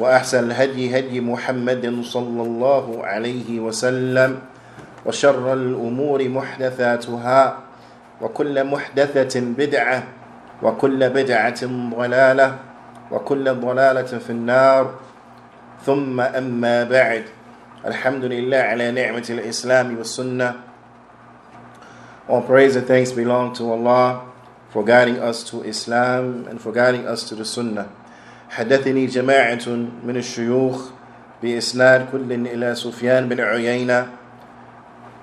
وأحسن الهدي هدي محمد صلى الله عليه وسلم وشر الأمور محدثاتها وكل محدثة بدعة وكل بدعة ضلالة وكل ضلالة في النار ثم أما بعد الحمد لله على نعمة الإسلام والسنة All praise and thanks belong to Allah for guiding us to Islam and for guiding us to the Sunnah. حدثني جماعة من الشيوخ بإسناد كل إلى سفيان بن عيينة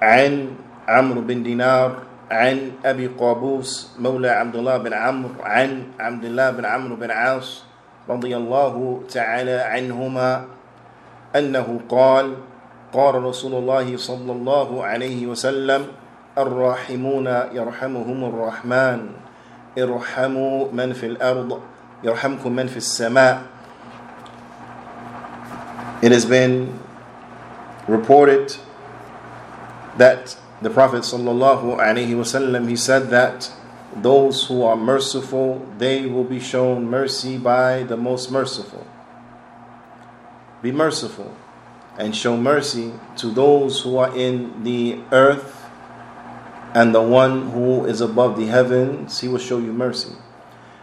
عن عمرو بن دينار عن أبي قابوس مولى عبد الله بن عمرو عن عبد الله بن عمرو بن عاص رضي الله تعالى عنهما أنه قال قال رسول الله صلى الله عليه وسلم الراحمون يرحمهم الرحمن ارحموا من في الأرض. يرحمكم من في السماء It has been reported that the Prophet sallallahu alaihi wasallam he said that those who are merciful they will be shown mercy by the most merciful. Be merciful and show mercy to those who are in the earth and the one who is above the heavens he will show you mercy.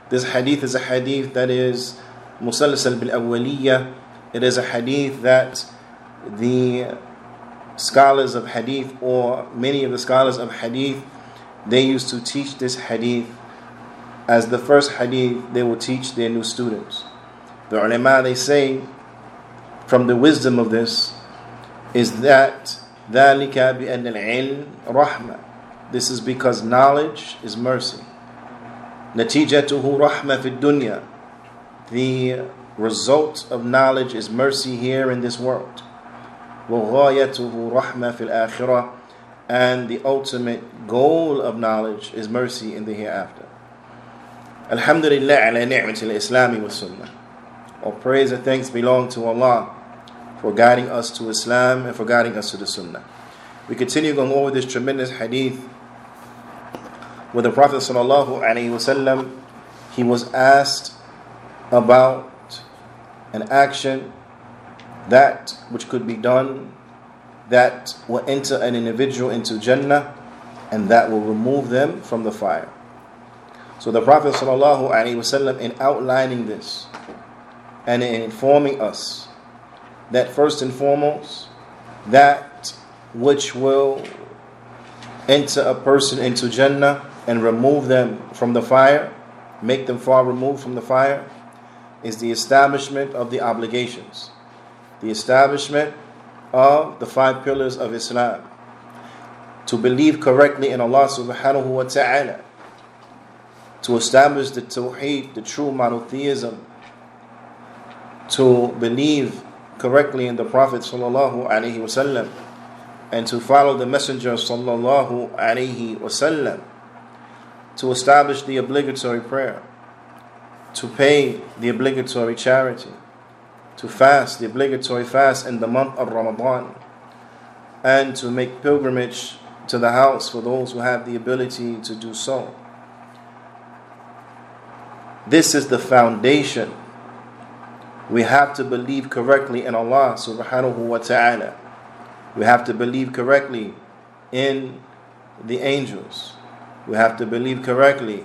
This hadith is a hadith that is musalsal bil awwaliyah. It is a hadith that the scholars of hadith or many of the scholars of hadith they used to teach this hadith as the first hadith they will teach their new students. The ulama they say from the wisdom of this is that ذلك بأن العلم رحمة. This is because knowledge is mercy. نتيجته رحمة في الدنيا. The result of knowledge is mercy here in this world. وغايته رحمة في الآخرة. And the ultimate goal of knowledge is mercy in the hereafter. Alhamdulillah ala ni'mat al-Islami wa sunnah. All praise and thanks belong to Allah for guiding us to Islam and for guiding us to the Sunnah. We continue going over this tremendous hadith where the Prophet ﷺ, he was asked about an action that which could be done that will enter an individual into Jannah and that will remove them from the fire. So the Prophet ﷺ in outlining this and in informing us that first and foremost that which will enter a person into Jannah and remove them from the fire, make them far removed from the fire, is the establishment of the obligations, the establishment of the five pillars of Islam. To believe correctly in Allah subhanahu wa ta'ala, to establish the tawheed, the true monotheism, to believe correctly in the Prophet sallallahu alaihi wasallam, and to follow the Messenger sallallahu alaihi wasallam to establish the obligatory prayer, to pay the obligatory charity, to fast the obligatory fast in the month of Ramadan, and to make pilgrimage to the house for those who have the ability to do so. This is the foundation. We have to believe correctly in Allah subhanahu wa ta'ala. We have to believe correctly in the angels. We have to believe correctly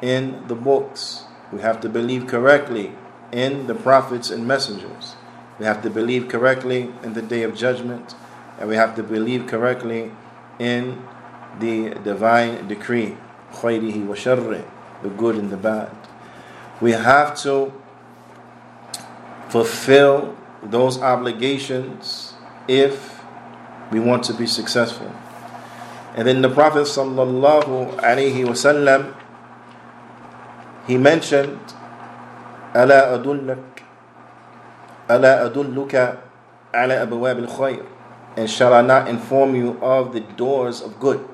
in the books. We have to believe correctly in the prophets and messengers. We have to believe correctly in the day of judgment. And we have to believe correctly in the divine decree, the good and the bad. We have to fulfill those obligations if we want to be successful. And then the Prophet sallallahu alaihi wasallam he mentioned, "Ala adulnuk, ala adulluka, ala abwab al khair." And shall I not inform you of the doors of good?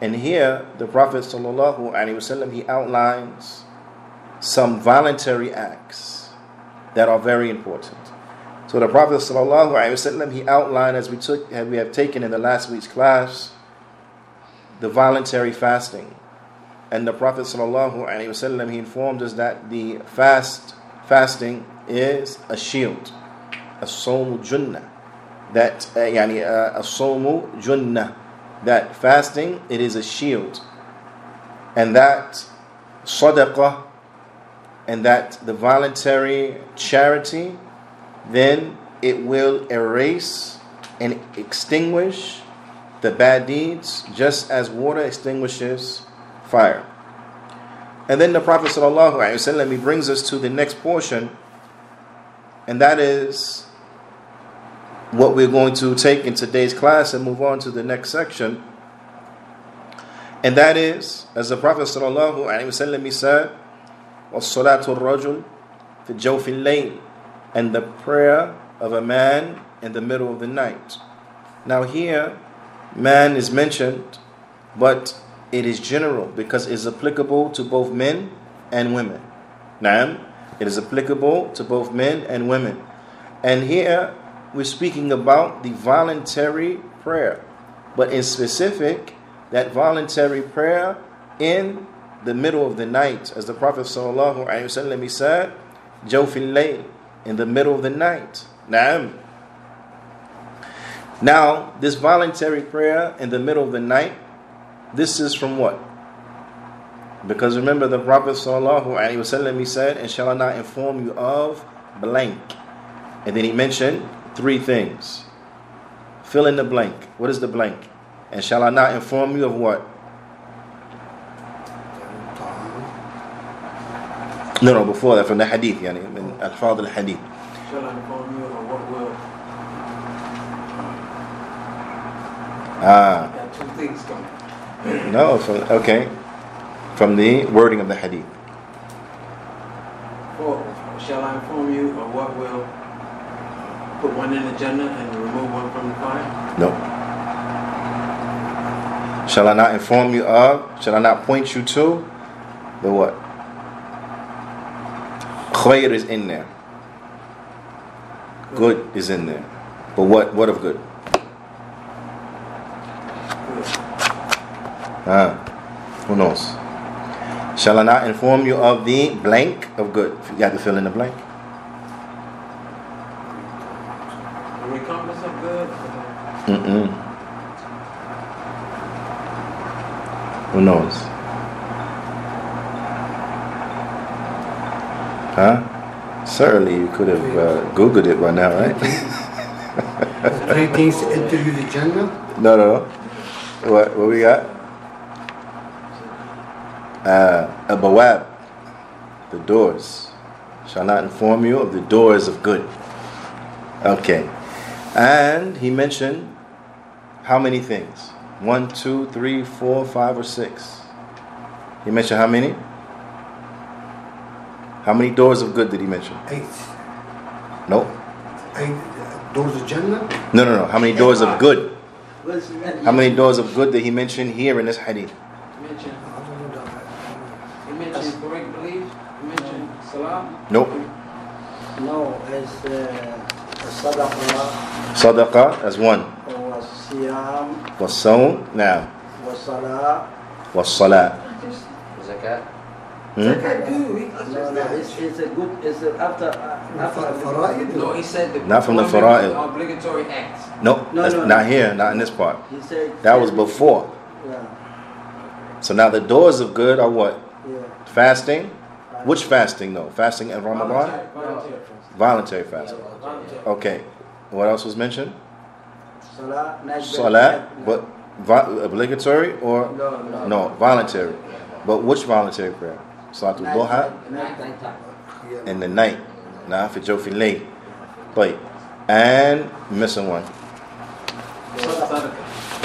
And here, the Prophet sallallahu alaihi wasallam he outlines some voluntary acts that are very important so the Prophet wasallam he outlined as we took as we have taken in the last week's class the voluntary fasting and the Prophet ﷺ, he informed us that the fast fasting is a shield, a somu junnah. That uh, yani, uh, a somu junnah. That fasting it is a shield, and that sadaqah, and that the voluntary charity, then it will erase and extinguish the bad deeds, just as water extinguishes fire. And then the Prophet ﷺ, he brings us to the next portion, and that is what we're going to take in today's class and move on to the next section. And that is, as the Prophet ﷺ he said, وَالصَّلَاةُ الرَّجُلِ فِي جَوْفِ اللَّيْلِ and the prayer of a man in the middle of the night. Now here, man is mentioned, but it is general because it is applicable to both men and women. Naam, it is applicable to both men and women. And here we're speaking about the voluntary prayer, but in specific, that voluntary prayer in the middle of the night, as the Prophet ﷺ said, Jawfil layl, in the middle of the night. Naam. Now, this voluntary prayer in the middle of the night this is from what? Because remember the Prophet ﷺ, he said, and shall I not inform you of blank? And then he mentioned three things. Fill in the blank. What is the blank? And shall I not inform you of what? No, no, before that, from the hadith, yani, min al-fadl al-hadith. Shall I inform you of what will? Ah. Two things coming. No, from, okay. From the wording of the hadith. Or shall I inform you of what will put one in the Jannah and remove one from the fire? No. Shall I not inform you of? Shall I not point you to? The what? Khair is in there. Good is in there. But what what of good? Ah, who knows? Shall I not inform you of the blank of good? You have to fill in the blank. The recompense of good? Mm-mm. Who knows? Huh? Certainly, you could have uh, Googled it by now, right? Three things to enter the Jannah. no, no, no. What, what we got? Uh, Abawab, the doors. Shall not inform you of the doors of good. Okay. And he mentioned how many things? One, two, three, four, five, or six? He mentioned how many? How many doors of good did he mention? Eight. Nope. Eight uh, doors of Jannah. No, no, no. How many doors of good? Was it How many doors of good did he mention here in this hadith? He mentioned, I don't know that. he mentioned correct belief. He mentioned salah. Nope. No, it's uh, Sadaqah Sadaqah as one. was والصيام والصوم نعم والصلاة والصلاة Zakat. hmm? Zakat do. No, no, it's, it's a good, it's a after, after. Fara'id? No, he said the Not from the woman fara'id. obligatory acts. No, No, that's no, not no. here, not in this part. He said. That was before. Yeah, So now the doors of good are what? yeah. Fasting. Which fasting though? Fasting in Ramadan? Voluntary- voluntary. Voluntary fasting. Voluntary. Okay. What else was mentioned? Salah, night. Salat, but vo- obligatory or No, no. no voluntary? But which voluntary prayer? Salatul Night, Duha night, night in the night. Now for Jofi late. Wait. And missing one. Sadaqah.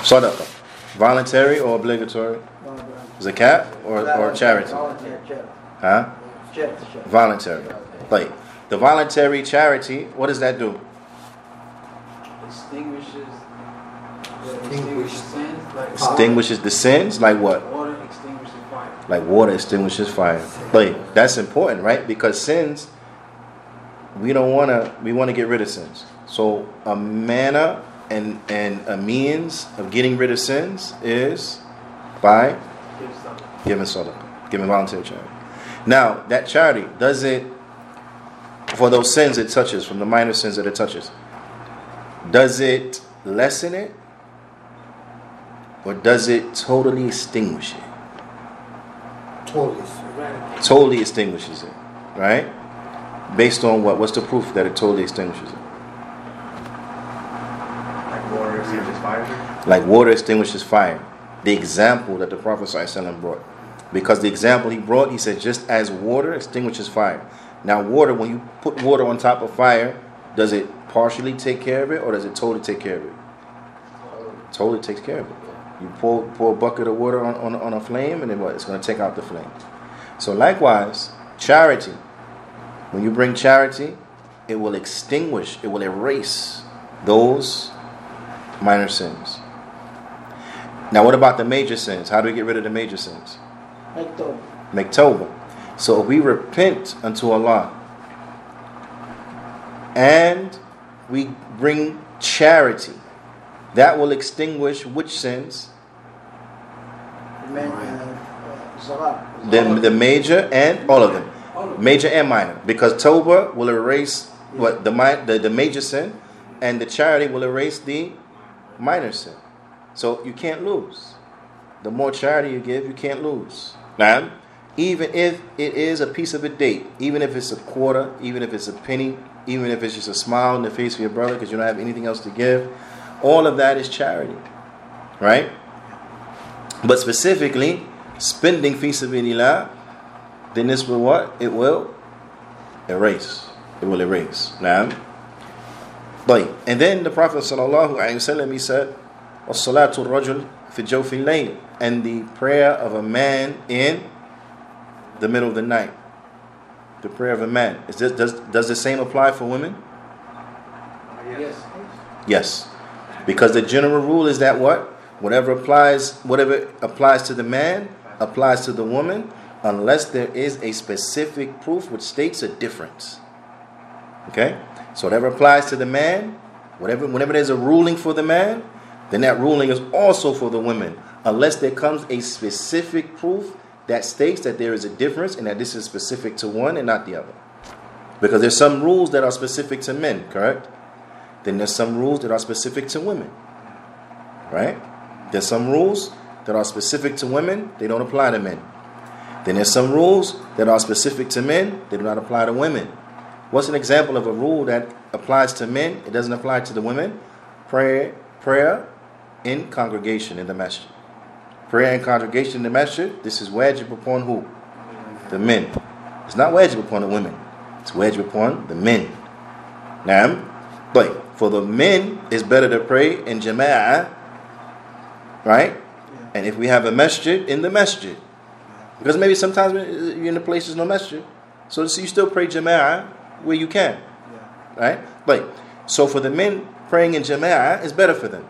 Sadaqah. Voluntary or obligatory? No, no. Zakat or, or charity? Charity. Huh? Charity, charity. Voluntary. Like the voluntary charity, what does that do? Extinguishes. Extinguish. Extinguishes sins. Like Extinguishes the sins, like what? Water extinguishes fire. Like water extinguishes fire. Like that's important, right? Because sins, we don't wanna we wanna get rid of sins. So a manner and and a means of getting rid of sins is by giving sadaqah, giving voluntary charity. Now, that charity, does it, for those sins it touches, from the minor sins that it touches, does it lessen it? Or does it totally extinguish it? Totally. Eradicate. Totally extinguishes it, right? Based on what? What's the proof that it totally extinguishes it? Like water extinguishes fire. Like water extinguishes fire. The example that the Prophet ﷺ brought. Because the example he brought, he said, just as water extinguishes fire. Now, water, when you put water on top of fire, does it partially take care of it or does it totally take care of it? Totally takes care of it. You pour, pour a bucket of water on, on, on a flame and then what? It's going to take out the flame. So, likewise, charity. When you bring charity, it will extinguish, it will erase those minor sins. Now, what about the major sins? How do we get rid of the major sins? Make tawbah. Make tawbah. So if we repent unto Allah and we bring charity, that will extinguish which sins? Man, uh, uh, Salah. The, the major and all of them. Major and minor. Because Tawbah will erase what the, the the major sin and the charity will erase the minor sin. So you can't lose. The more charity you give, you can't lose. Now, even if it is a piece of a date, even if it's a quarter, even if it's a penny, even if it's just a smile in the face of your brother because you don't have anything else to give, all of that is charity. Right? But specifically, spending fi sabilillah, then this will what? It will erase. It will erase. Now, and then the Prophet sallallahu alaihi wasallam he said, "Salatu rajul fi jawfi layl," and the prayer of a man in the middle of the night. The prayer of a man. Is this, does does the same apply for women? Yes. Yes, because the general rule is that what whatever applies whatever applies to the man applies to the woman, unless there is a specific proof which states a difference. Okay, so whatever applies to the man, whatever whenever there's a ruling for the man, then that ruling is also for the women, unless there comes a specific proof that states that there is a difference and that this is specific to one and not the other. Because there's some rules that are specific to men, correct? Then there's some rules that are specific to women. Right? There's some rules that are specific to women, they don't apply to men. Then there's some rules that are specific to men, they do not apply to women. What's an example of a rule that applies to men, it doesn't apply to the women? Prayer, prayer in congregation in the masjid. Prayer in congregation in the masjid, this is wajib upon who? The men. It's not wajib upon the women. It's wajib upon the men. Now, but for the men, it's better to pray in jama'ah, right? Yeah. And if we have a masjid, in the masjid. Because maybe sometimes uh, you're in a place there's no masjid. So, so you still pray jama'ah where you can, right? Like, so for the men, praying in jama'ah is better for them.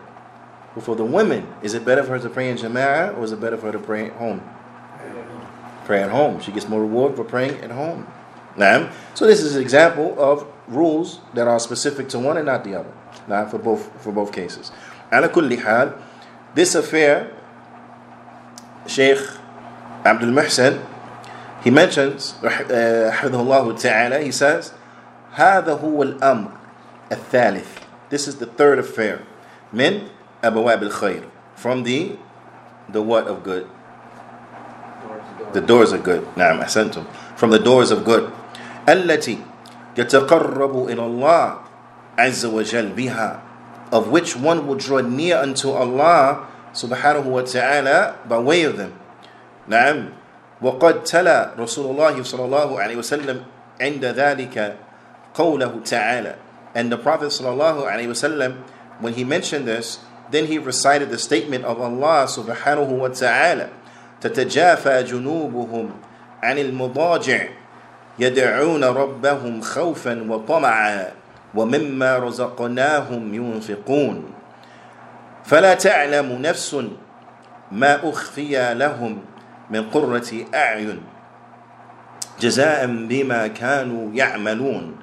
But for the women, is it better for her to pray in jama'ah or is it better for her to pray at home? Pray at home. She gets more reward for praying at home. Now, so this is an example of rules that are specific to one and not the other. Not for both for both cases. Ala kulli hal, this affair Sheikh Abdul Muhsin he mentions uh, حفظه الله تعالى he says هذا هو الأمر الثالث this is the third affair من أبواب الخير from the the what of good the doors of good نعم أحسنتم from the doors of good التي يتقرب إلى الله عز وجل بها of which one will draw near unto Allah subhanahu wa ta'ala by way of them نعم وقد تلا رسول الله صلى الله عليه وسلم عند ذلك قوله تعالى and the Prophet صلى الله عليه وسلم when he mentioned this then he recited the statement of Allah subhanahu wa ta'ala تتجافى جنوبهم عن المضاجع يدعون ربهم خوفا وطمعا ومما رزقناهم ينفقون فلا تعلم نفس ما أخفي لهم من قرة أعين جزاء بما كانوا يعملون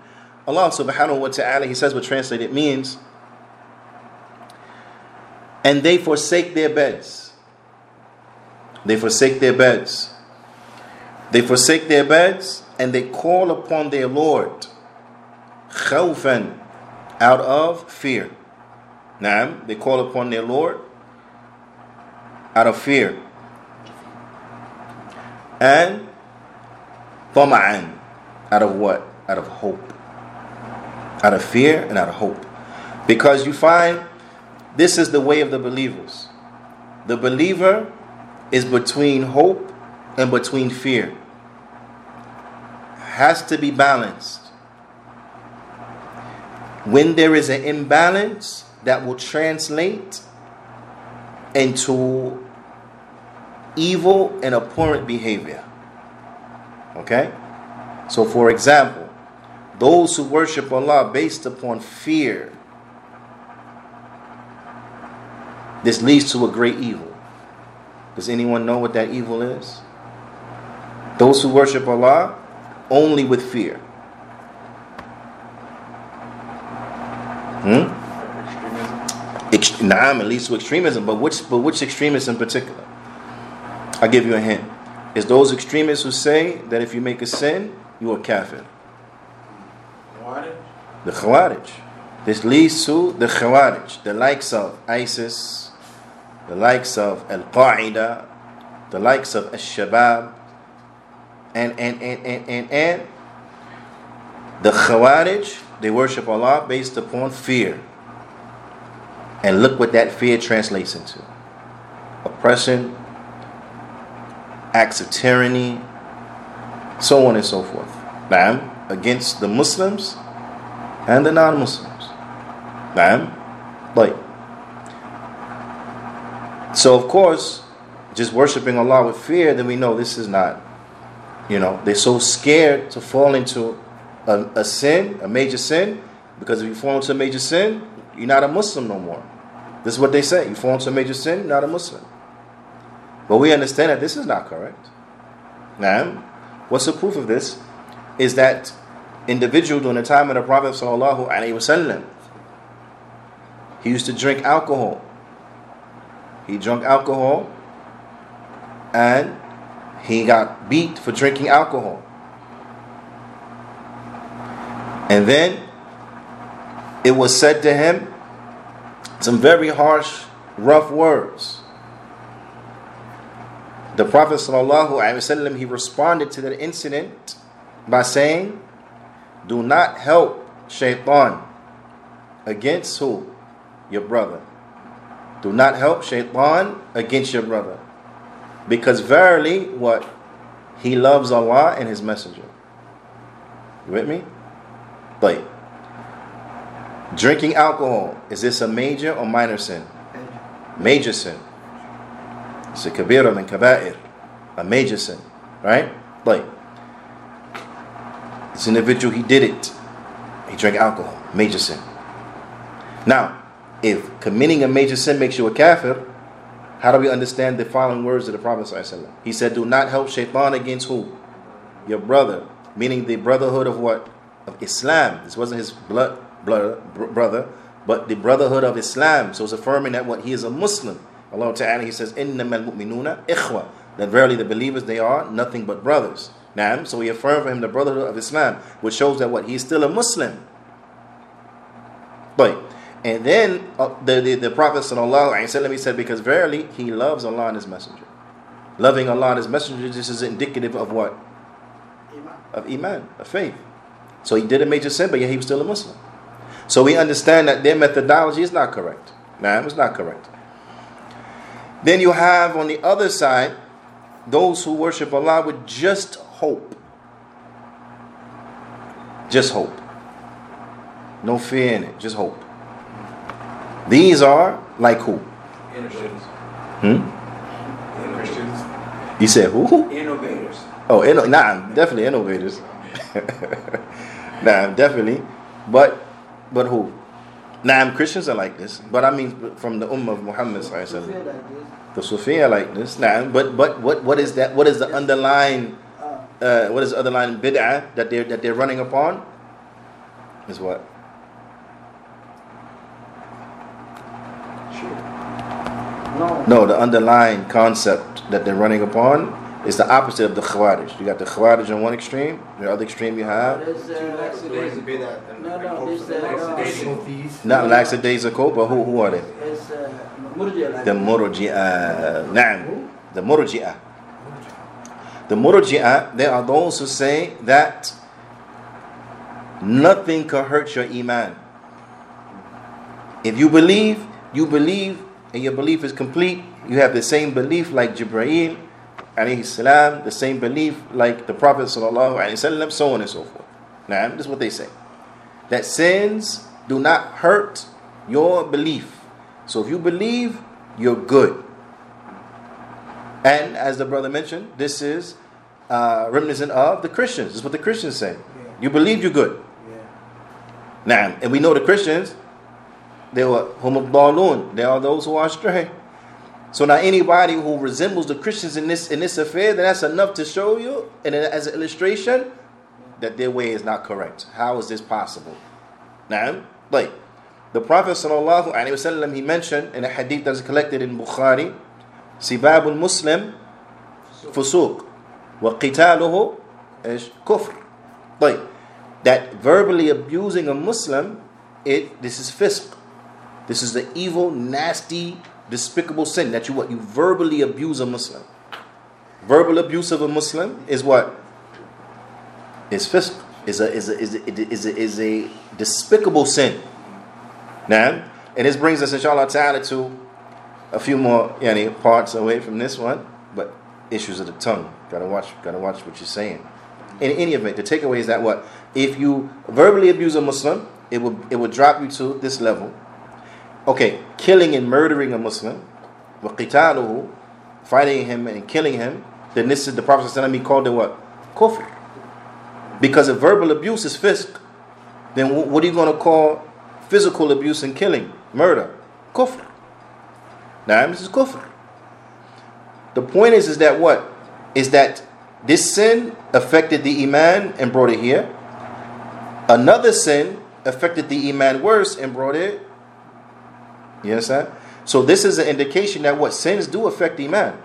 Allah subhanahu wa ta'ala, he says what translated means, and they forsake their beds. They forsake their beds. They forsake their beds and they call upon their Lord. Khawfan, out of fear. Naam, they call upon their Lord out of fear. And tama'an, out of what? Out of hope. Out of fear and out of hope. Because you find this is the way of the believers. The believer is between hope and between fear. Has to be balanced. When there is an imbalance, that will translate into evil and abhorrent behavior. Okay? So, for example, those who worship Allah based upon fear, this leads to a great evil. Does anyone know what that evil is? Those who worship Allah only with fear. Hmm? Ext- Naam, it leads to extremism, but which, but which extremists in particular? I'll give you a hint. It's those extremists who say that if you make a sin, you are kafir. The Khawarij. This leads to the Khawarij, the likes of ISIS, the likes of Al Qaeda, the likes of Al Shabab, and, and, and, and, and, and the Khawarij, they worship Allah based upon fear. And look what that fear translates into oppression, acts of tyranny, so on and so forth. Naam, against the Muslims and the non Muslims. Naam, like. So, of course, just worshiping Allah with fear, then we know this is not, you know, they're so scared to fall into a, a sin, a major sin, because if you fall into a major sin, you're not a Muslim no more. This is what they say. You fall into a major sin, you're not a Muslim. But we understand that this is not correct. Now, what's the proof of this? Is that individual during the time of the Prophet sallallahu alaihi wasallam, he used to drink alcohol. He drank alcohol, and he got beat for drinking alcohol. And then it was said to him some very harsh, rough words. The Prophet ﷺ, he responded to that incident by saying, Do not help shaitan against who? Your brother. Do not help shaitan against your brother. Because verily, what? He loves Allah and His Messenger. You with me? Like, drinking alcohol, is this a major or minor sin? Major sin. It's a kabira min kaba'ir. A major sin. Right? Like, this individual, he did it. He drank alcohol. Major sin. Now, if committing a major sin makes you a kafir, how do we understand the following words of the Prophet? ﷺ? He said, Do not help shaitan against who? Your brother. Meaning the brotherhood of what? Of Islam. This wasn't his blood, blood br- brother, but the brotherhood of Islam. So it's affirming that what he is a Muslim. Allah Ta'ala, He says, إِنَّمَا الْمُؤْمِنُونَ إِخْوَةً That verily the believers, they are nothing but brothers. Now, so we affirm for him the brotherhood of Islam, which shows that what? He's still a Muslim. But, and then uh, the, the, the Prophet Sallallahu Alaihi Wasallam, he said, because verily he loves Allah and His Messenger. Loving Allah and His Messenger, this is indicative of what? Iman. Of Iman, of faith. So he did a major sin, but yet he was still a Muslim. So we understand that their methodology is not correct. Nah, it's not correct. Then you have on the other side those who worship Allah with just hope. Just hope. No fear in it, just hope. These are like who? Innovators. Hmm? Christians. You said who? Innovators. Oh, inno- nah, definitely innovators. nah, definitely. But but who? Nah, Christians are like this. But I mean from the Ummah of Muhammad alaihi To like this. The like this. Nah, but but what what is that? What is the underlying? Uh, Uh, what is the underlying bid'ah that they're that they're running upon? Is what? no. No, the underlying concept that they're running upon is the opposite of the Khawarij. You got the Khawarij on one extreme, the other extreme you have There's, uh, no, no, there's uh, Sufis. not lackadaisical, but who who are they? there's uh, Murji'a like The Murji'ah. Na'am. The Murji'ah. The Murji'ah, there are those who say that nothing can hurt your Iman. If you believe, you believe, and your belief is complete, you have the same belief like Jibreel, alayhi salam, the same belief like the Prophet sallallahu alayhi wasallam, so on and so forth. Now, this is what they say. That sins do not hurt your belief. So if you believe, you're good. And as the brother mentioned, this is uh, reminiscent of the Christians. This is what the Christians say. You believe, you're good. Yeah. Now, and we know the Christians, they were humabbalun. They are those who are astray. So now anybody who resembles the Christians in this in this affair, then that's enough to show you, and as an illustration, that their way is not correct. How is this possible? Now, like the Prophet sallallahu alaihi wasallam, he mentioned in a hadith that's collected in Bukhari, sibabul Muslim fusuq wa qitaluhu is kufr. Like that verbally abusing a Muslim, it this is fisq. This is the evil, nasty, despicable sin that you what you verbally abuse a Muslim. Verbal abuse of a Muslim is what? Is fisq. Is a is a is a, is a, is a despicable sin. Now, and this brings us inshallah ta'ala to a few more yani, parts away from this one, but issues of the tongue. Gotta watch, gotta watch what you're saying. In any event, the takeaway is that what? If you verbally abuse a Muslim, it will it will drop you to this level okay, killing and murdering a Muslim, وَقِتَالُهُ fighting him and killing him, then this is the Prophet he called it what? Kufr. Because if verbal abuse is fisq, then what are you going to call physical abuse and killing, murder? Kufr. Now this is kufr. The point is, is that what? Is that this sin affected the iman and brought it here. Another sin affected the iman worse and brought it you understand? So this is an indication that what sins do affect iman.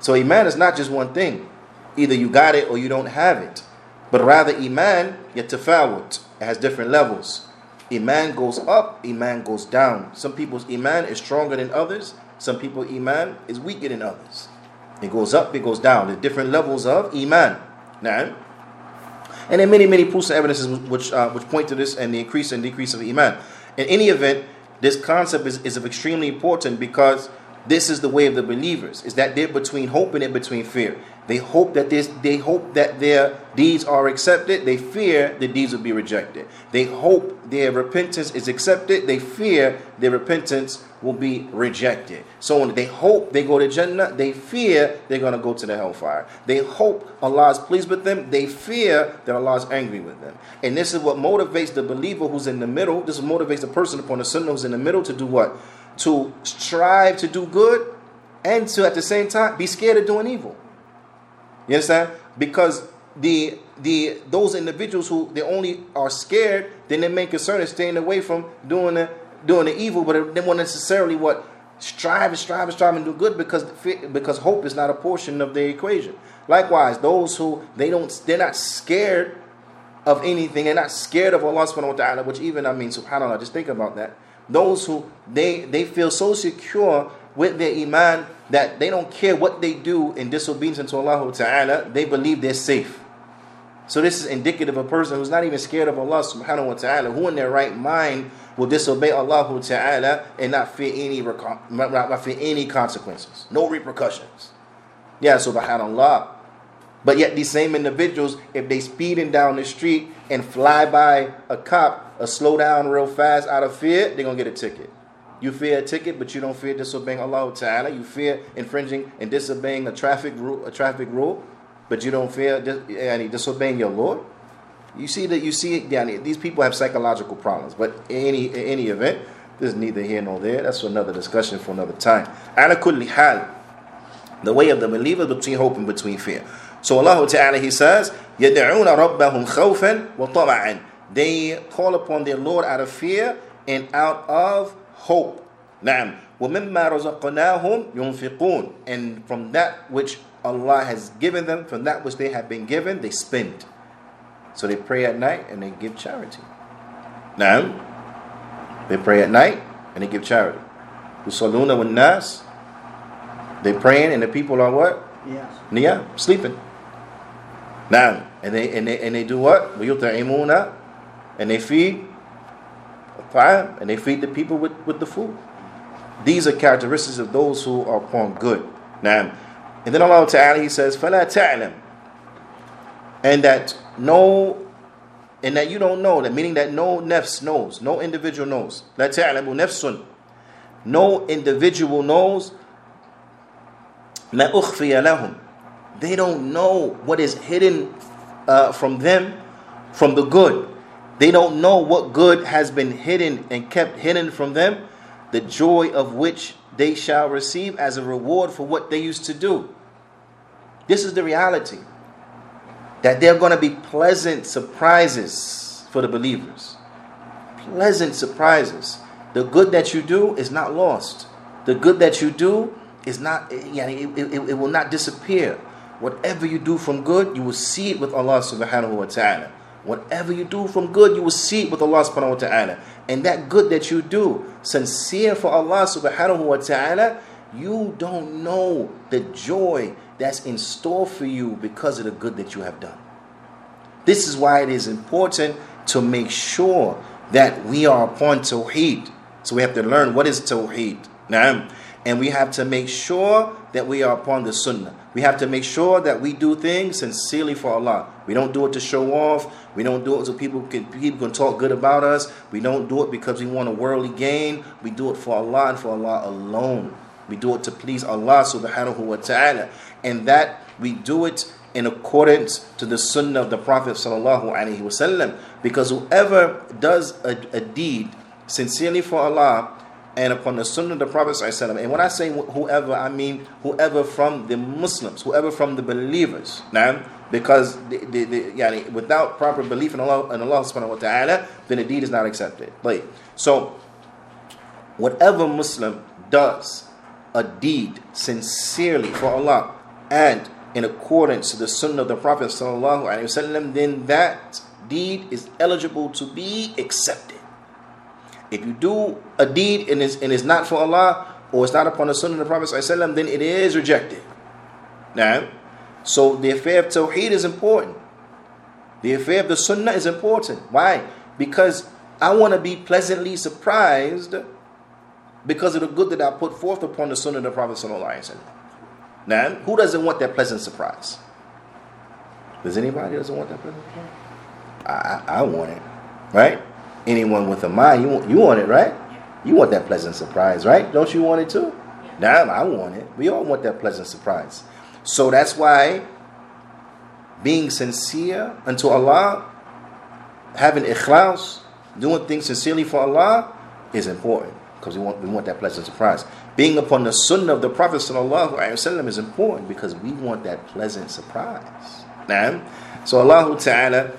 So iman is not just one thing. Either you got it or you don't have it. But rather iman yet yatafawut. It has different levels. Iman goes up, iman goes down. Some people's iman is stronger than others. Some people iman is weaker than others. It goes up, it goes down. There's different levels of iman. Now, and there are many, many proofs and evidences which uh, which point to this and the increase and decrease of iman. In any event, this concept is, is of extremely important because this is the way of the believers. Is that they're between hope and they're between fear. They hope that this they hope that their deeds are accepted. They fear the deeds will be rejected. They hope their repentance is accepted. They fear their repentance will be rejected. So when they hope they go to Jannah, they fear they're going to go to the hellfire. They hope Allah is pleased with them. They fear that Allah is angry with them. And this is what motivates the believer who's in the middle. This motivates the person upon the sunnah who's in the middle to do what? To strive to do good and to at the same time be scared of doing evil. You understand? Because the the those individuals who they only are scared, then their main concern is staying away from doing the doing the evil, but they won't necessarily what strive and strive and strive and do good because because hope is not a portion of the equation. Likewise, those who they don't they're not scared of anything, they're not scared of Allah subhanahu wa ta'ala, which even I mean subhanAllah, just think about that. Those who they they feel so secure with their iman that they don't care what they do in disobedience to Allah ta'ala, they believe they're safe. So this is indicative of a person who's not even scared of Allah subhanahu wa ta'ala, who in their right mind will disobey Allah ta'ala and not fear any not fear any consequences, no repercussions. Yeah, subhanallah. But yet these same individuals, if they speeding down the street and fly by a cop, or slow down real fast out of fear, they're gonna get a ticket. You fear a ticket, but you don't fear disobeying Allah Ta'ala. You fear infringing and disobeying a traffic rule, a traffic rule, but you don't fear dis- disobeying your Lord. You see that you see it down here. These people have psychological problems. But in any in any event, there's neither here nor there. That's for another discussion for another time. Ala kulli hal, the way of the believer between hope and between fear. So Allah Ta'ala He says, يَدْعُونَ رَبَّهُمْ خَوْفًا They call upon their Lord out of fear and out of hope. نعم وَمِمَّا رَزَقْنَاهُمْ And from that which Allah has given them, from that which they have been given, they spend. So they pray at night and they give charity. Now, they pray at night and they give charity. يُصَلُّونَ وَالنَّاسِ They praying and the people are what? Yes. Yeah, sleeping. Now, and they and they and they do what? وَيُطْعِمُونَ And they feed fire and they feed the people with, with the food. These are characteristics of those who are upon good. Now, and then Allah Ta'ala He says, فَلَا تَعْلَمْ And that no and that you don't know, that meaning that no nefs knows, no individual knows. Nefsun. No individual knows. They don't know what is hidden uh, from them from the good. They don't know what good has been hidden and kept hidden from them, the joy of which they shall receive as a reward for what they used to do. This is the reality. That there are going to be pleasant surprises for the believers. Pleasant surprises. The good that you do is not lost. The good that you do is not, yeah, it, it, it will not disappear. Whatever you do from good, you will see it with Allah subhanahu wa ta'ala. Whatever you do from good, you will see it with Allah subhanahu wa ta'ala. And that good that you do, sincere for Allah subhanahu wa ta'ala, you don't know the joy that's in store for you because of the good that you have done. This is why it is important to make sure that we are upon Tawheed. So we have to learn what is Tawheed. And we have to make sure that we are upon the Sunnah. We have to make sure that we do things sincerely for Allah. We don't do it to show off. We don't do it so people can people can talk good about us. We don't do it because we want a worldly gain. We do it for Allah and for Allah alone. We do it to please Allah subhanahu wa ta'ala. And that we do it in accordance to the sunnah of the Prophet sallallahu alaihi wasallam. Because whoever does a, a deed sincerely for Allah and upon the sunnah of the Prophet sallallahu and when I say whoever, I mean whoever from the Muslims, whoever from the believers. Now, because the, the, the, yani, without proper belief in Allah and Allah subhanahu wa ta'ala, then the deed is not accepted. Like, so whatever Muslim does a deed sincerely for Allah and in accordance to the sunnah of the Prophet وسلم, then that deed is eligible to be accepted. If you do a deed and is, and is not for Allah or it's not upon the sunnah of the Prophet وسلم, then it is rejected. Now, so the affair of Tawheed is important. The affair of the sunnah is important. Why? Because I want to be pleasantly surprised because of the good that I put forth upon the sunnah of the Prophet. Now, who doesn't want that pleasant surprise? Does anybody doesn't want that pleasant surprise? I, I, I want it, right? Anyone with a mind, you want, you want it, right? You want that pleasant surprise, right? Don't you want it too? Now I want it. We all want that pleasant surprise. So that's why being sincere unto Allah, having ikhlas, doing things sincerely for Allah is important because we want, we want that pleasant surprise. Being upon the sunnah of the Prophet وسلم, is important because we want that pleasant surprise. Now, so Allah Ta'ala,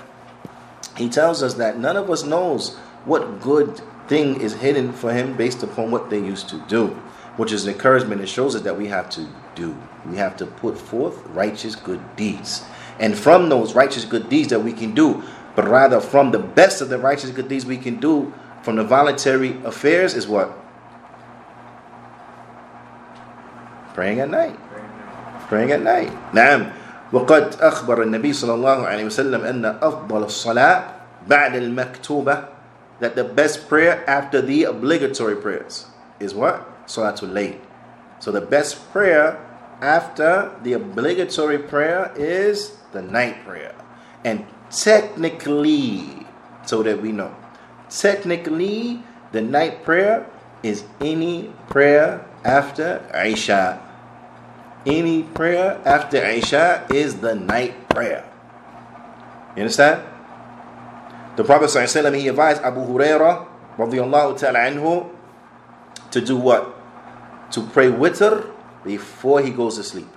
He tells us that none of us knows what good thing is hidden for him based upon what they used to do, which is encouragement. It shows us that we have to do. We have to put forth righteous good deeds. And from those righteous good deeds that we can do, but rather from the best of the righteous good deeds we can do from the voluntary affairs is what? Praying at night. Praying at night. نعم وقد أخبر النبي صلى الله عليه وسلم أن أفضل الصلاة بعد المكتوبة that the best prayer after the obligatory prayers is what? Salatul Layl. So the best prayer after the obligatory prayer is the night prayer. And technically, so that we know, technically, the night prayer is any prayer after Isha. Any prayer after Isha is the night prayer. You understand? The Prophet ﷺ, he advised Abu Hurairah ta'ala anhu to do what? To pray witr before he goes to sleep.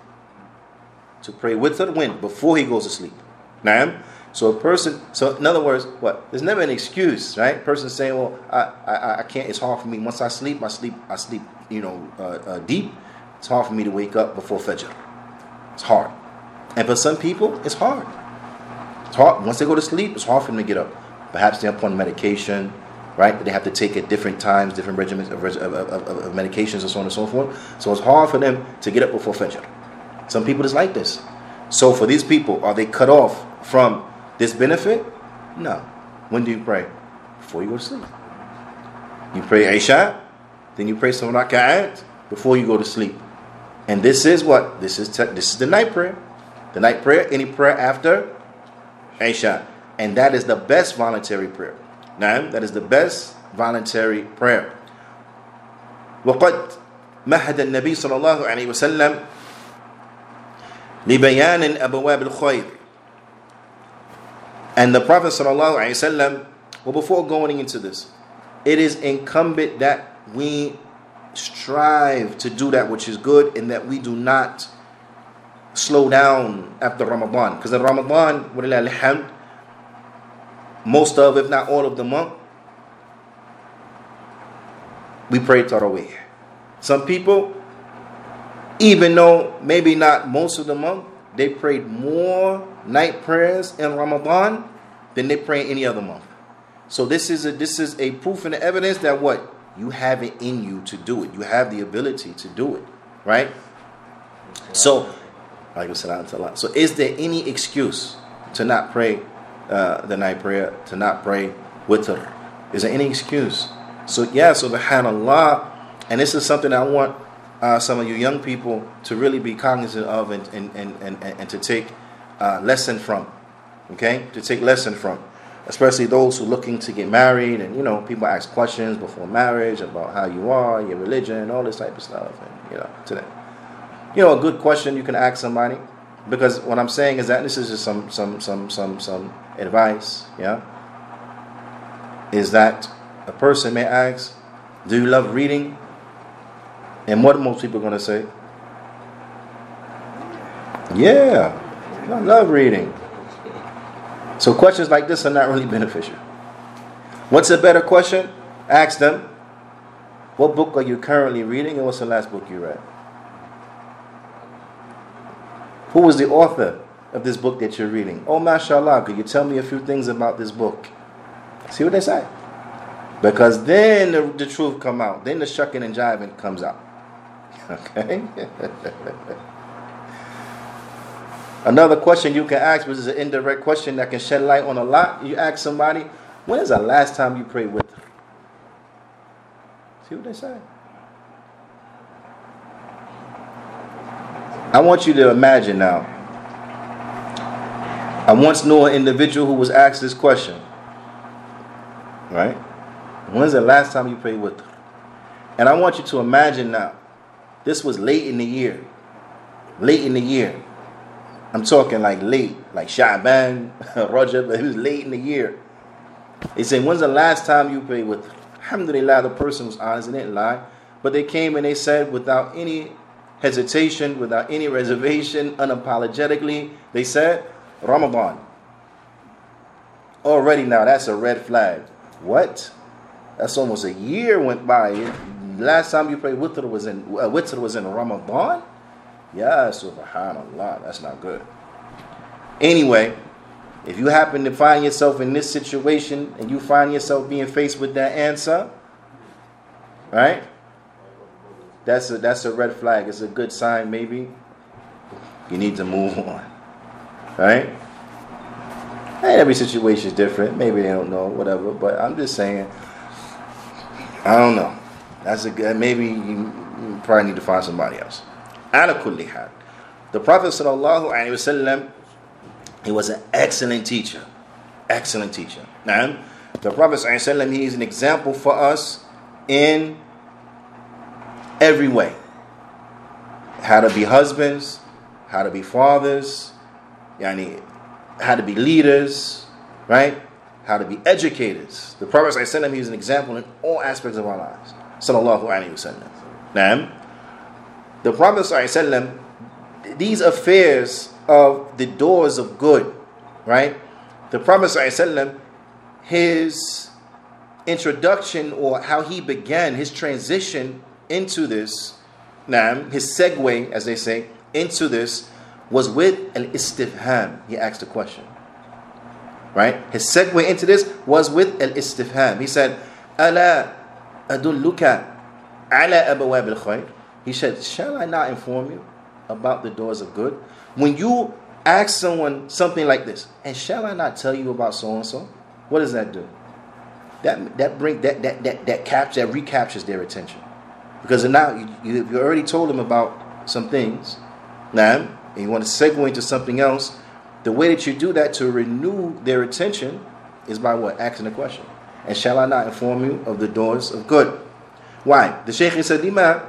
To pray witr when? Before he goes to sleep. Naam? So a person, so in other words, what? There's never an excuse, right? Person saying, well, I, I, I can't, it's hard for me. Once I sleep, I sleep, I sleep, you know, uh, uh, deep. It's hard for me to wake up before Fajr. It's hard. And for some people, it's hard. It's hard. Once they go to sleep, it's hard for them to get up. Perhaps they're upon medication, right? They have to take at different times, different regimens of, of, of, of, medications and so on and so forth. So it's hard for them to get up before Fajr. Some people just like this. So for these people, are they cut off from this benefit? No. When do you pray? Before you go to sleep. You pray Isha, then you pray some rak'at before you go to sleep. And this is what? This is, te- this is the night prayer. The night prayer, any prayer after Isha, And that is the best voluntary prayer. Now, that is the best voluntary prayer. وقد مهد النبي صلى الله عليه وسلم لبيان أبواب الخير and the Prophet ﷺ, well, before going into this, it is incumbent that we strive to do that which is good and that we do not slow down after Ramadan. Because in Ramadan, alhamd, most of, if not all of the month, we pray Taraweeh. Some people, even though maybe not most of the month, they prayed more night prayers in Ramadan than they pray any other month. So this is a this is a proof and evidence that what you have it in you to do it. You have the ability to do it, right? So, so is there any excuse to not pray uh, the night prayer, to not pray witr? Is there any excuse? So yeah, subhanallah, and this is something I want uh, some of you young people to really be cognizant of and, and, and, and, and to take uh, lesson from. Okay? To take lesson from. Especially those who are looking to get married and, you know, people ask questions before marriage about how you are, your religion, all this type of stuff. And, you know, to that. You know, a good question you can ask somebody. Because what I'm saying is that this is just some, some, some, some, some advice, yeah? Is that a person may ask, Do you love reading? And what most people are going to say? Yeah, I love reading. So questions like this are not really beneficial. What's a better question? Ask them, what book are you currently reading and what's the last book you read? Who was the author of this book that you're reading? Oh, mashallah, could you tell me a few things about this book? See what they say? Because then the, the truth come out. Then the shucking and jiving comes out. Okay? Another question you can ask, which is an indirect question that can shed light on a lot. You ask somebody, when is the last time you prayed witr? See what they say? I want you to imagine now. I once knew an individual who was asked this question. Right? When's the last time you prayed witr? And I want you to imagine now. This was late in the year. Late in the year. I'm talking like late, like Sha'ban, Rajab, but it was late in the year. They said, When's the last time you prayed witr? Alhamdulillah, the person was honest and didn't lie. But they came and they said, without any hesitation, without any reservation, unapologetically, they said, Ramadan. Already now, that's a red flag. What? That's almost a year went by. Last time you prayed witr was in uh, witr was in Ramadan. Yeah, subhanallah, that's not good. Anyway, if you happen to find yourself in this situation and you find yourself being faced with that answer, right? That's a that's a red flag. It's a good sign, maybe. You need to move on. Right? And every situation is different. Maybe they don't know, whatever. But I'm just saying, I don't know. That's a. Maybe you, probably need to find somebody else. Ala kulli hal. The Prophet sallallahu alaihi wasallam, he was an excellent teacher, excellent teacher. Now, the Prophet sallallahu alaihi wasallam, he is an example for us in every way. How to be husbands, how to be fathers, yani, how to be leaders, right? How to be educators. The Prophet sallallahu ﷺ, he was an example in all aspects of our lives. Sallallahu alayhi wasallam. Now, the Prophet ﷺ, these affairs of the doors of good, right? The Prophet ﷺ, his introduction or how he began his transition into this, Naam, his segue, as they say, into this was with al istifham. He asked a question. Right? His segue into this was with al istifham. He said, Ala ala abawab al khair. He said, Shall I not inform you about the doors of good? When you ask someone something like this, and shall I not tell you about so and so? What does that do? That that bring that that that that capture that recaptures their attention, because now you, you, you already told them about some things, now, and you want to segue into something else, the way that you do that to renew their attention is by what? Asking a question. And shall I not inform you of the doors of good? Why? The Shaykh said, لما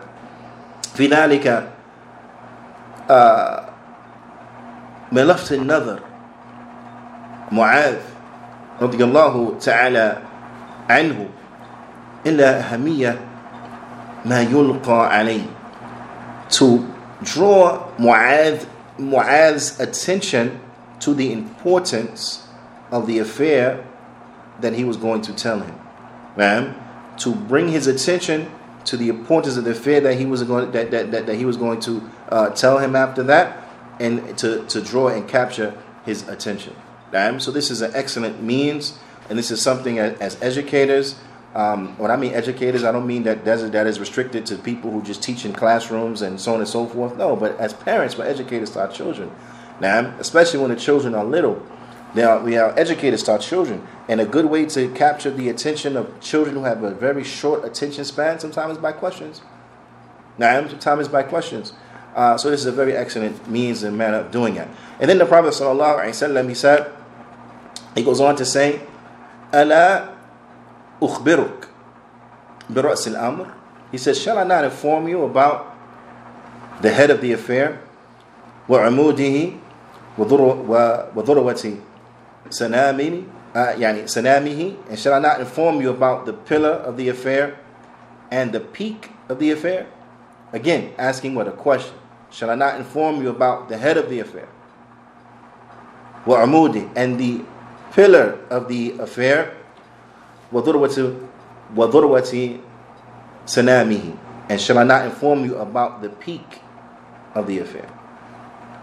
في ذلك ملفت النظر معاذ رضي الله تعالى عنه إلى أهمية ما يلقى عليه to draw Mu'adh, Mu'adh's attention to the importance of the affair that he was going to tell him. Man, to bring his attention to the importance of the affair that he was going that, that, that, that he was going to uh, tell him after that, and to, to draw and capture his attention. Man, so this is an excellent means, and this is something as, as educators um, when I mean educators, I don't mean that that is restricted to people who just teach in classrooms and so on and so forth. No, but as parents, we're educators to our children. Now, especially when the children are little, now, we are educators to our children, and a good way to capture the attention of children who have a very short attention span sometimes is by questions. Now, sometimes it's by questions. Uh, so this is a very excellent means and manner of doing it. And then the Prophet sallallahu alaihi he said, he goes on to say, amr." He says, "Shall I not inform you about the head of the affair, wa amudihi وذروة سنامه يعني سنامه and shall I not inform you about the pillar of the affair and the peak of the affair? Again, asking what a question. Shall I not inform you about the head of the affair? وعموده and the pillar of the affair وَذُرْوَةِ وَذُرْوَةِ سَنَامِهِ And shall I not inform you about the peak of the affair?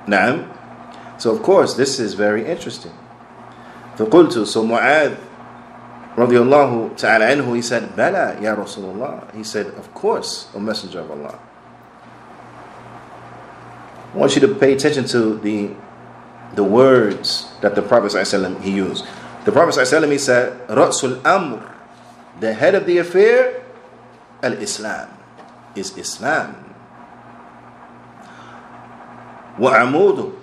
Naam. So of course, this is very interesting. فقلت So Mu'adh رضي الله تعالى عنه he said بلى يا رسول الله he said of course O Messenger of Allah I want you to pay attention to the the words that the Prophet ﷺ, he used the Prophet ﷺ, he said, Ra'sul Amr, the head of the affair, Al Islam, is Islam. Wa'amudu,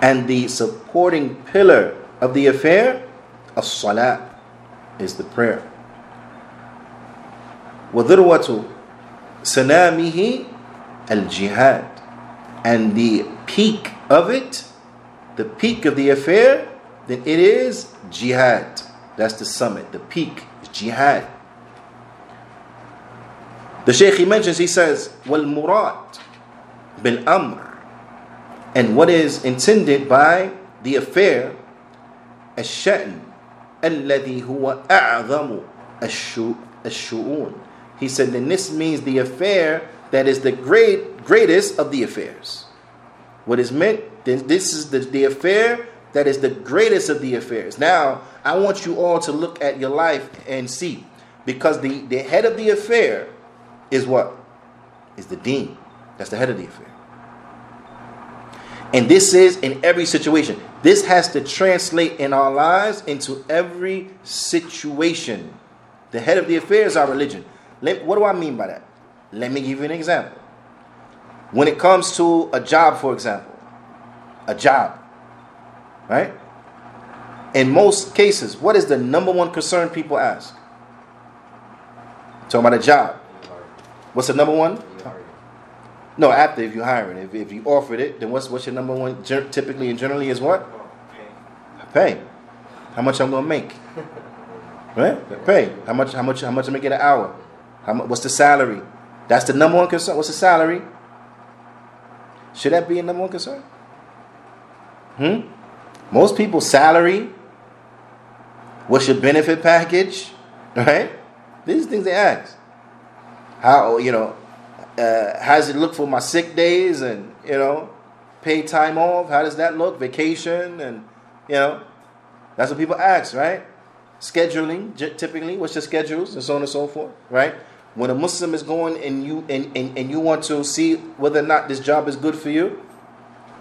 and the supporting pillar of the affair, As Salah, is the prayer. وذروة سنامه الجهاد and the peak of it the peak of the affair then it is jihad. That's the summit, the peak is jihad. The Shaykh he mentions, he says, Wal murad bil amr. And what is intended by the affair, الشأن الذي هو أعظم الشؤون. He said then this means the affair that is the great greatest of the affairs. What is meant then this is the, the affair that is the greatest of the affairs. Now i want you all to look at your life and see. Because the, the head of the affair is what? Is the deen. That's the head of the affair. And this is in every situation. This has to translate in our lives into every situation. The head of the affair is our religion. Let, what do I mean by that? Let me give you an example. When it comes to a job, for example, a job, right? In most cases, what is the number one concern people ask? Talking about a job. What's the number one? No, after if you're hiring, if, if you offered it, then what's what's your number one? Typically and generally is what? Pay. How much I'm gonna make? Right? Pay. How much? How much? How much I'm gonna get an hour? How much? What's the salary? That's the number one concern. What's the salary? Should that be a number one concern? Hmm. Most people's salary. What's your benefit package? Right? These things they ask. How you know? Uh, how does it look for my sick days and you know, paid time off? How does that look? Vacation and you know, that's what people ask, right? Scheduling, typically, what's your schedules and so on and so forth, right? When a Muslim is going and you and, and, and you want to see whether or not this job is good for you,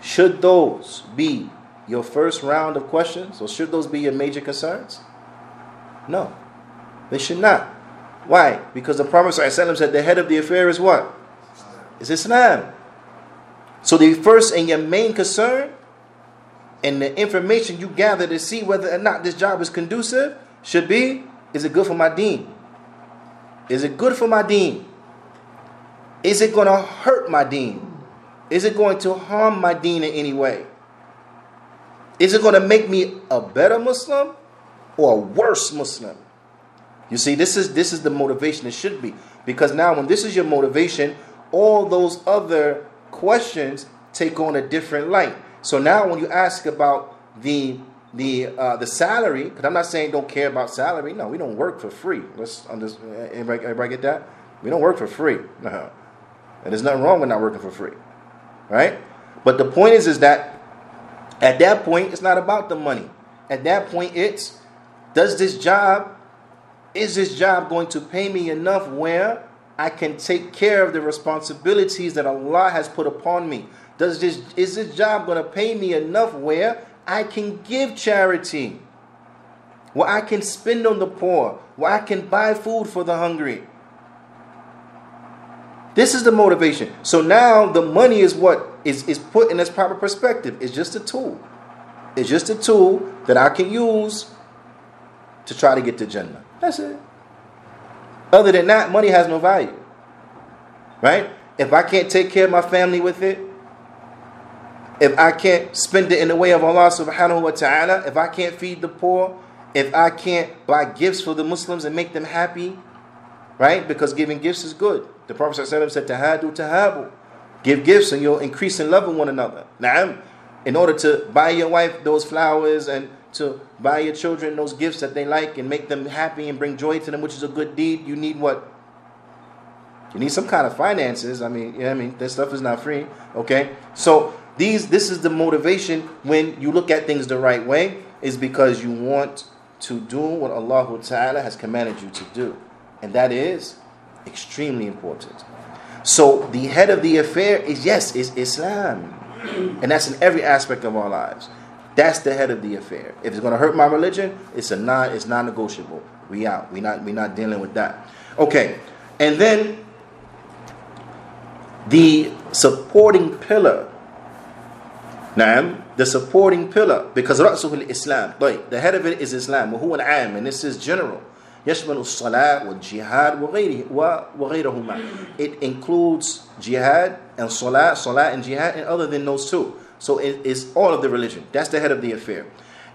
should those be your first round of questions, or should those be your major concerns? No, they should not. Why? Because the Prophet said the head of the affair is what? Is Islam. So the first and your main concern and the information you gather to see whether or not this job is conducive should be is it good for my deen? Is it good for my deen? Is it going to hurt my deen? Is it going to harm my deen in any way? Is it going to make me a better Muslim or a worse Muslim? You see, this is this is the motivation it should be. Because now when this is your motivation, all those other questions take on a different light. So now when you ask about the the uh, the salary, because I'm not saying don't care about salary. No, we don't work for free. Let's understand. Everybody, everybody get that? We don't work for free. No. And there's nothing wrong with not working for free. Right? But the point is, is that at that point, it's not about the money. At that point, it's does this job, is this job going to pay me enough where I can take care of the responsibilities that Allah has put upon me? Does this is this job going to pay me enough where I can give charity? Where I can spend on the poor, where I can buy food for the hungry. This is the motivation. So now the money is what is, is put in its proper perspective. It's just a tool. It's just a tool that I can use to try to get to Jannah. That's it. Other than that, money has no value. Right? If I can't take care of my family with it, if I can't spend it in the way of Allah subhanahu wa ta'ala, if I can't feed the poor, if I can't buy gifts for the Muslims and make them happy, right? Because giving gifts is good. The Prophet ﷺ said, Tahadu tahabu. Give gifts and you'll increase in love with one another. Now, in order to buy your wife those flowers and to buy your children those gifts that they like and make them happy and bring joy to them, which is a good deed, you need what? You need some kind of finances. I mean, yeah, I mean, this stuff is not free. Okay? So these this is the motivation when you look at things the right way, is because you want to do what Allah Ta'ala has commanded you to do. And that is extremely important. So the head of the affair is yes, is Islam. And that's in every aspect of our lives. That's the head of the affair. If it's going to hurt my religion, it's a non it's non-negotiable. We out. We not we not dealing with that. Okay. And then the supporting pillar. Naam, the supporting pillar because رأسه Islam. The head of it is Islam. وهو العام and this is general. يشمل الصلاة والجهاد وغيره وغيرهما. It includes jihad and salah, salah and jihad and other than those two. So it is all of the religion. That's the head of the affair.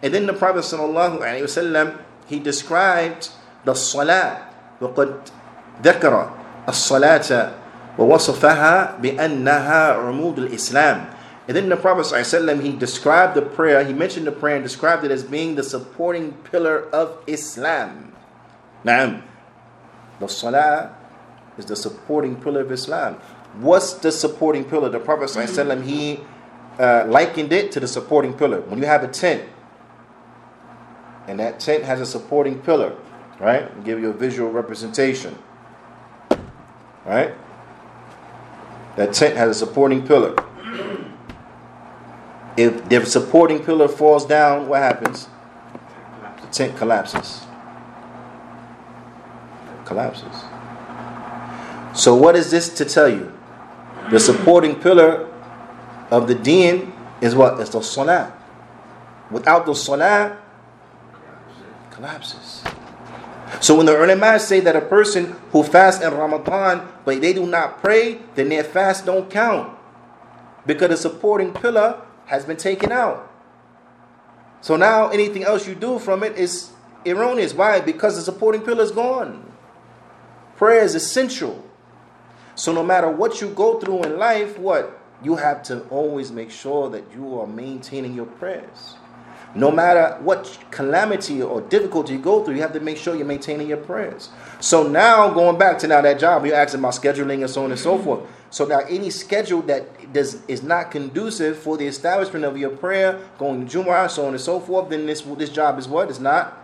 And then the Prophet sallallahu alaihi wasallam he described the salah وقد ذكر الصلاة ووصفها بأنها عمود الإسلام. And then the Prophet ﷺ, he described the prayer, he mentioned the prayer and described it as being the supporting pillar of Islam. Now, The salah is the supporting pillar of Islam. What's the supporting pillar? The Prophet ﷺ, he uh, likened it to the supporting pillar. When you have a tent, and that tent has a supporting pillar, right? I'll give you a visual representation, right? That tent has a supporting pillar. If the supporting pillar falls down, what happens? The tent collapses. collapses. So, what is this to tell you? The supporting pillar of the deen is what? It's the salah. Without the salah, collapses. So when the ulama say that a person who fasts in Ramadan but they do not pray, then their fast don't count because the supporting pillar has been taken out. So now anything else you do from it is erroneous. Why? Because the supporting pillar is gone. Prayer is essential. So no matter what you go through in life, what you have to always make sure that you are maintaining your prayers. No matter what calamity or difficulty you go through, you have to make sure you're maintaining your prayers. So now, going back to now that job, you're asking about scheduling and so on and so forth. So now, any schedule that does is not conducive for the establishment of your prayer, going to Jumu'ah, so on and so forth, then this this job is what? It's not.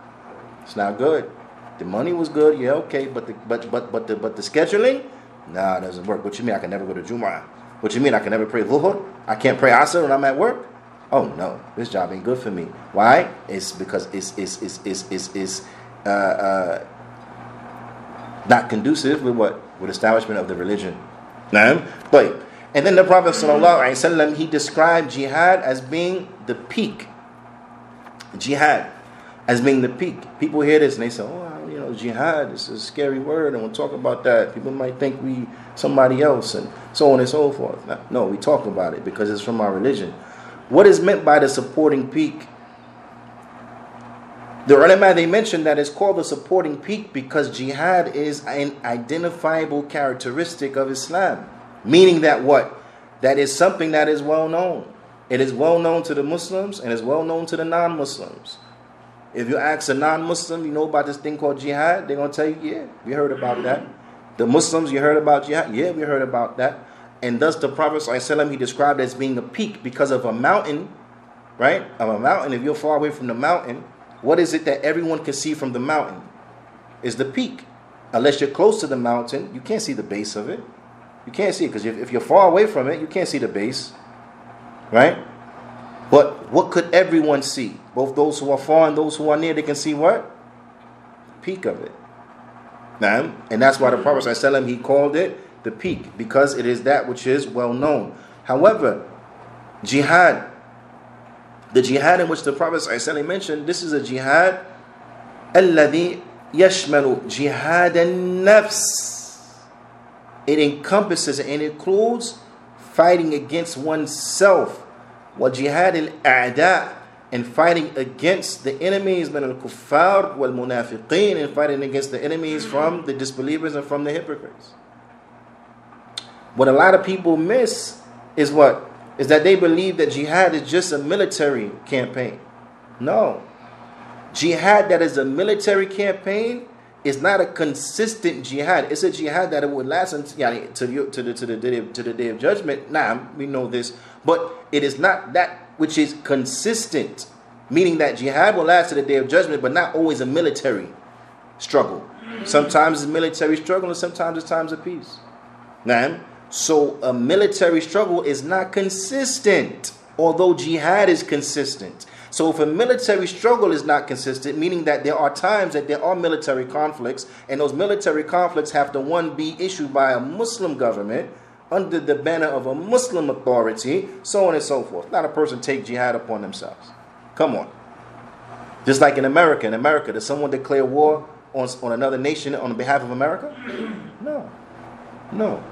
It's not good. The money was good, yeah, okay, but the but but but the but the scheduling, nah, it doesn't work. What you mean? I can never go to Jumu'ah? What you mean? I can never pray Dhuhr? I can't pray Asr when I'm at work? oh no, this job ain't good for me. Why? It's because it's it's it's it's it's, it's uh, uh, not conducive with what with establishment of the religion. But and then the Prophet sallallahu he described jihad as being the peak. Jihad as being the peak. People hear this and they say, "Oh, jihad is a scary word, and we'll talk about that." People might think we somebody else, and so on and so forth. No, we talk about it because it's from our religion. What is meant by the supporting peak? The ulama they mentioned that it's called the supporting peak because jihad is an identifiable characteristic of Islam, meaning that what that is something that is well known. It is well known to the Muslims and is well known to the non-Muslims. If you ask a non-Muslim, you know about this thing called jihad, they're gonna tell you, yeah, we heard about that. The Muslims, you heard about jihad, yeah, we heard about that. And thus the Prophet ﷺ, he described as being a peak because of a mountain, right? Of a mountain. If you're far away from the mountain, what is it that everyone can see from the mountain? Is the peak. Unless you're close to the mountain, you can't see the base of it. You can't see it because if you're far away from it, you can't see the base, right? But what could everyone see? Both those who are far and those who are near, they can see what? The peak of it. Now, and that's why the Prophet ﷺ, he called it the peak because it is that which is well known. However, jihad, the jihad in which the Prophet ﷺ mentioned, this is a jihad الذي يشمل جهاد النفس. It encompasses and includes fighting against oneself. وجهاد الأعداء and fighting against the enemies من الكفار والمنافقين and fighting against the enemies from the disbelievers and from the hypocrites. What a lot of people miss is what? Is that they believe that jihad is just a military campaign. No. Jihad that is a military campaign is not a consistent jihad. It's a jihad that it would last until, yani, to, the, to, the, to, the day of, to the day of judgment. Nah, we know this. But it is not that which is consistent, meaning that jihad will last to the day of judgment, but not always a military struggle. Sometimes it's military struggle, and sometimes it's times of peace. Now, so a military struggle is not consistent, although jihad is consistent. So if a military struggle is not consistent, meaning that there are times that there are military conflicts, and those military conflicts have to one be issued by a Muslim government under the banner of a Muslim authority, so on and so forth. Not a person take jihad upon themselves. Come on. Just like in America, in America, does someone declare war on, on another nation on behalf of America? No. No.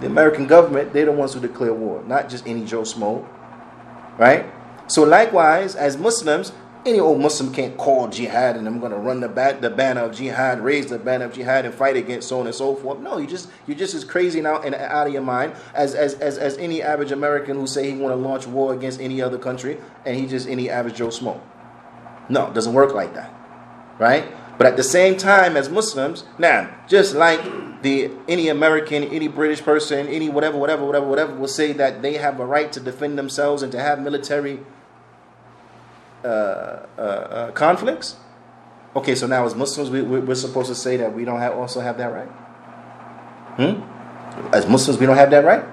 The American government, they're the ones who declare war, not just any Joe Schmo. Right? So likewise, as Muslims, any old Muslim can't call jihad and I'm going to run the, ba- the banner of jihad, raise the banner of jihad and fight against so on and so forth. No, you just you're just as crazy now and out of your mind as, as, as, as any average American who say he want to launch war against any other country and he just any average Joe Smoke. No, it doesn't work like that. Right? But at the same time, as Muslims, now, just like the any American, any British person, any whatever, whatever, whatever, whatever, will say that they have a right to defend themselves and to have military uh, uh, uh, conflicts. Okay, so now as Muslims, we, we, we're supposed to say that we don't have, also have that right. Hmm? As Muslims, we don't have that right.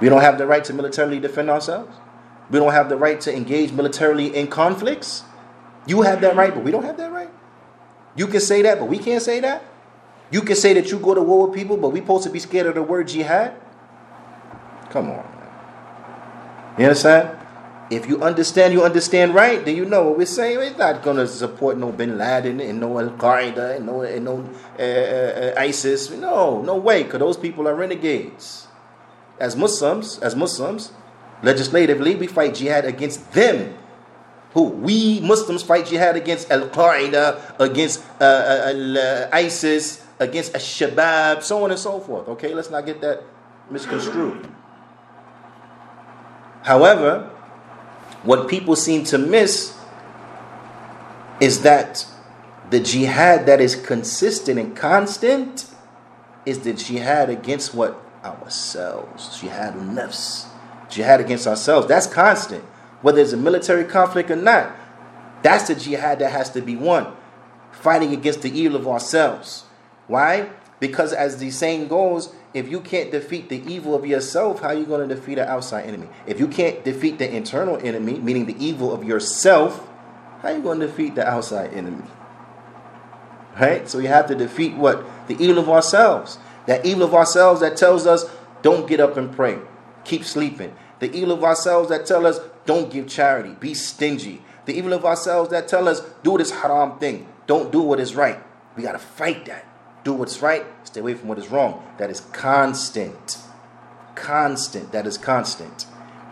We don't have the right to militarily defend ourselves. We don't have the right to engage militarily in conflicts. You have that right, but we don't have that right. You can say that, but we can't say that. You can say that you go to war with people, but we supposed to be scared of the word jihad. Come on. You understand? If you understand, you understand right, then you know what we're saying. We're not going to support no Bin Laden and no Al Qaeda and no, and no uh, uh, ISIS. No, no way, because those people are renegades. As Muslims, as Muslims, legislatively, we fight jihad against them. Who? We Muslims fight jihad against Al Qaeda, against uh, uh, uh ISIS, against a Shabaab, so on and so forth. Okay, let's not get that misconstrued. However, what people seem to miss is that the jihad that is consistent and constant is the jihad against what? Ourselves. Jihad nafs. Jihad against ourselves. That's constant. Whether it's a military conflict or not. That's the jihad that has to be won. Fighting against the evil of ourselves. Why? Because as the saying goes, if you can't defeat the evil of yourself, how are you going to defeat an outside enemy? If you can't defeat the internal enemy, meaning the evil of yourself, how are you going to defeat the outside enemy? Right? So we have to defeat what? The evil of ourselves. That evil of ourselves that tells us, don't get up and pray. Keep sleeping. The evil of ourselves that tell us, don't give charity. Be stingy. The evil of ourselves that tell us, do this haram thing. Don't do what is right. We got to fight that do what's right, stay away from what is wrong. That is constant. Constant. That is constant.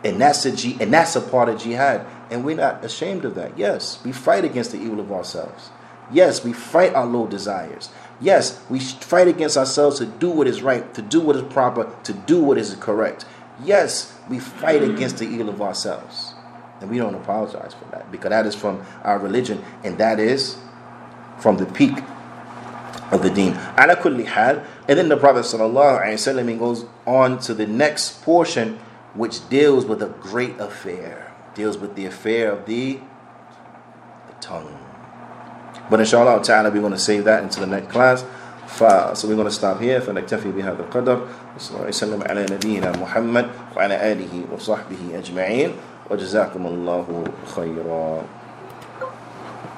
And that's a G, and that's a part of jihad. And we're not ashamed of that. Yes, we fight against the evil of ourselves. Yes, we fight our low desires. Yes, we fight against ourselves to do what is right, to do what is proper, to do what is correct. Yes, we fight against the evil of ourselves. And we don't apologize for that because that is from our religion and that is from the peak of the deen. Ala kulli hal. And then the Prophet ﷺ goes on to the next portion, which deals with a great affair, deals with the affair of the, the tongue. But inshallah ta'ala, we're going to save that into the next class. So we're going to stop here فنكتفي بهذا القدر صلى الله عليه وسلم على نبينا محمد وعلى آله وصحبه أجمعين وجزاكم الله خيرا